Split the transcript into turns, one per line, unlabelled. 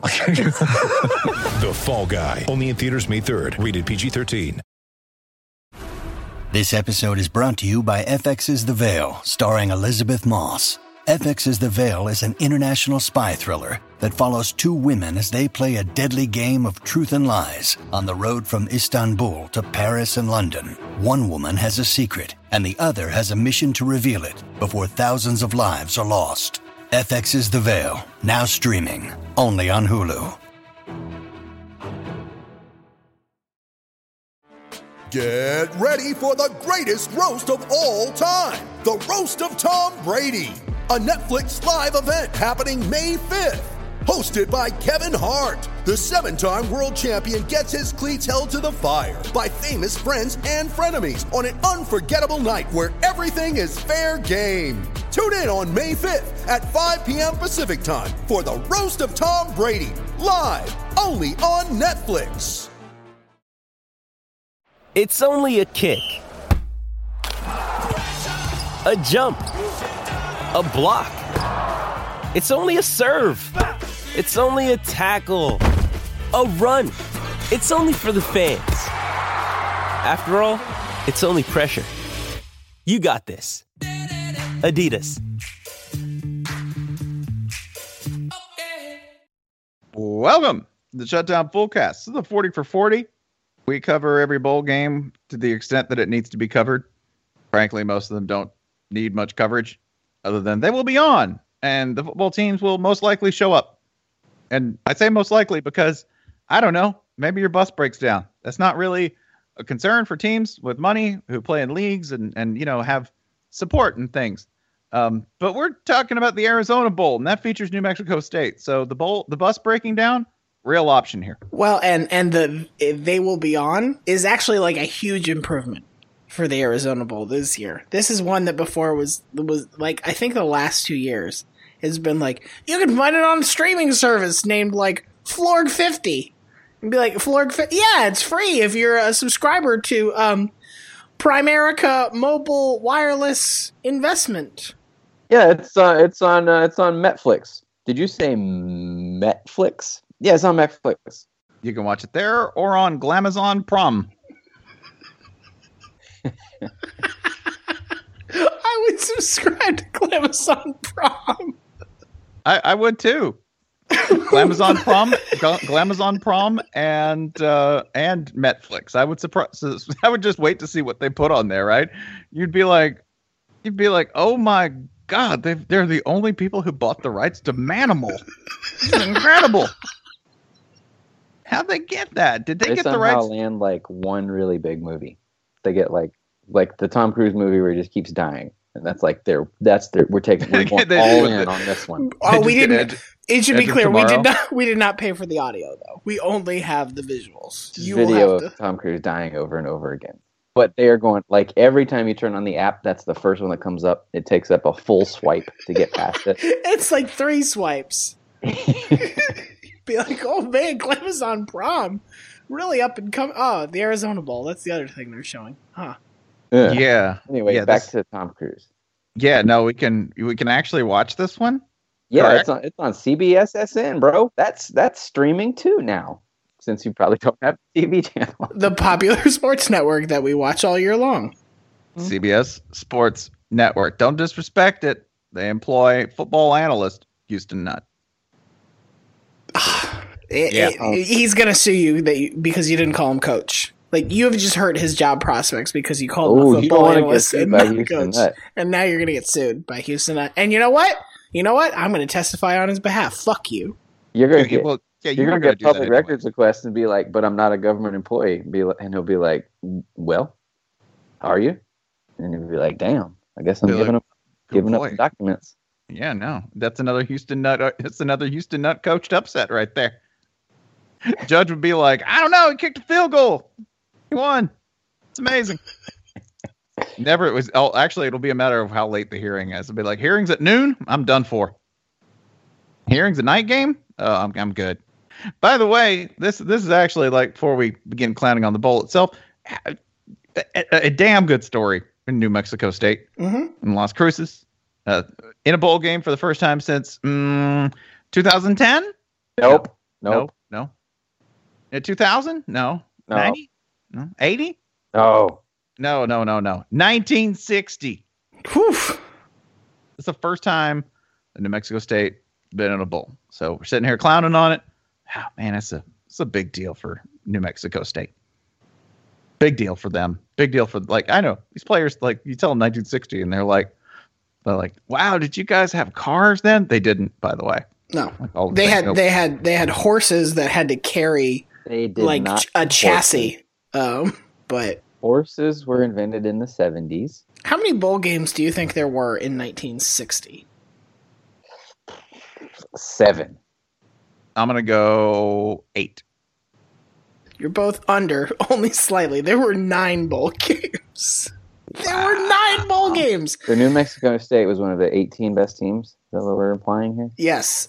The Fall Guy. Only in theaters May 3rd. Rated PG-13.
This episode is brought to you by FX's The Veil, starring Elisabeth Moss. FX's The Veil is an international spy thriller that follows two women as they play a deadly game of truth and lies on the road from Istanbul to Paris and London. One woman has a secret, and the other has a mission to reveal it before thousands of lives are lost. FX's The Veil, now streaming, only on Hulu.
Get ready for the greatest roast of all time the Roast of Tom Brady, a Netflix live event happening May 5th. Hosted by Kevin Hart, the seven time world champion gets his cleats held to the fire by famous friends and frenemies on an unforgettable night where everything is fair game. Tune in on May 5th at 5 p.m. Pacific time for the Roast of Tom Brady, live only on Netflix.
It's only a kick, a jump, a block. It's only a serve. It's only a tackle, a run. It's only for the fans. After all, it's only pressure. You got this. Adidas.
Welcome to the Shutdown Fullcast. This is the 40 for 40. We cover every bowl game to the extent that it needs to be covered. Frankly, most of them don't need much coverage other than they will be on and the football teams will most likely show up. And I say most likely because I don't know, maybe your bus breaks down. That's not really a concern for teams with money who play in leagues and and you know have support and things. Um, but we're talking about the Arizona Bowl, and that features New Mexico State. So the bowl, the bus breaking down, real option here.
Well, and and the they will be on is actually like a huge improvement for the Arizona Bowl this year. This is one that before was was like I think the last two years has been like you can find it on a streaming service named like Florg fifty, and be like Florg, yeah, it's free if you're a subscriber to um Primerica Mobile Wireless Investment.
Yeah, it's uh, it's on uh, it's on Netflix. Did you say Netflix? Yeah, it's on Netflix.
You can watch it there or on Glamazon Prom.
I would subscribe to Glamazon Prom.
I, I would too. Glamazon Prom, Gla- Glamazon Prom, and uh, and Netflix. I would surprise. I would just wait to see what they put on there. Right? You'd be like, you'd be like, oh my god, they they're the only people who bought the rights to Manimal. This is incredible. How'd they get that? Did they,
They
get the
somehow
rights?
land like one really big movie. They get like like the Tom Cruise movie where he just keeps dying, and that's like their that's their we're taking we're going
They-
all
with
in
the-
on this one.
Oh,
They
we
just
didn't.
Get Ed-
It should be
Edge of
clear we did not. We did not pay for the audio though. We only have the visuals. You
video
have
of
to.
Tom Cruise dying over and over again. But they are going like every time you turn on the app, that's the first one that comes up. It takes up a full swipe to get past it.
It's like three swipes. Be like, oh man, Glamazon Prom, really up and come. Oh, the Arizona Bowl. That's the other thing they're showing, huh?
Ugh.
Yeah.
Anyway,
Yeah,
back
this-
to Tom Cruise.
Yeah. No, we can we can actually watch this one.
Yeah,
Correct.
it's on it's on CBS SN, bro. That's that's streaming too now. Since you probably don't have a TV channel.
The popular sports network that we watch all year long. Mm-hmm.
CBS Sports Network. Don't disrespect it. They employ football analyst Houston Nutt.
It-
Yeah.
it- he's gonna sue you that you, because you didn't call him coach. Like you have just hurt his job prospects because you called him
Oh,
a football
want to get
analyst and
by
not
Houston
coach.
Nutt.
And now you're gonna get sued by Houston. Nutt. And you know what? You know what? I'm gonna testify on his behalf. Fuck you.
You're gonna
Yeah,
get
well, yeah, you
you're gonna
gonna
get
do that
public
anyway.
records request and be like, but I'm not a government employee. Be like, and he'll be like, well, are you? And he'll be like, damn, I guess I'm
Be like,
giving up giving
boy.
up the documents.
Yeah, no, that's another Houston Nutt. uh, That's another Houston Nutt coached upset right there. Judge would be like, I don't know, he kicked a field goal. He won. It's amazing. Never it was. Oh, actually, it'll be a matter of how late the hearing is. It'll be like hearings at noon. I'm done for. Hearings at night game. Oh, I'm I'm good. By the way, this this is actually like before we begin clowning on the bowl itself, a, a, a damn good story in New Mexico State
Mm-hmm.
in Las Cruces, uh, in a bowl game for the first time since mm, 2010.
Nope.
No,
Nope.
no. In 2000? No.
No.
90? No. 80?
No.
No, no, no, no. 1960.
Whew.
It's the first time New Mexico State been in a bowl. So we're sitting here clowning on it. Oh, man, it's a it's a big deal for New Mexico State. Big deal for them. Big deal for like I know these players like you tell them 1960 and they're like they're like, "Wow, did you guys have cars then?" They didn't, by the way.
No,
Like all the
they had
Nope.
they had they had horses that had to carry
They did
like
not.
ch- a chassis. Um, but
Horses. Horses were invented in the 70s.
how many bowl games do you think there were in 1960?
Seven.
I'm gonna go eight.
You're both under, only slightly. There were nine bowl games. There were nine bowl games.
So New Mexico State was one of the 18 best teams. Is that what we're implying here?
Yes,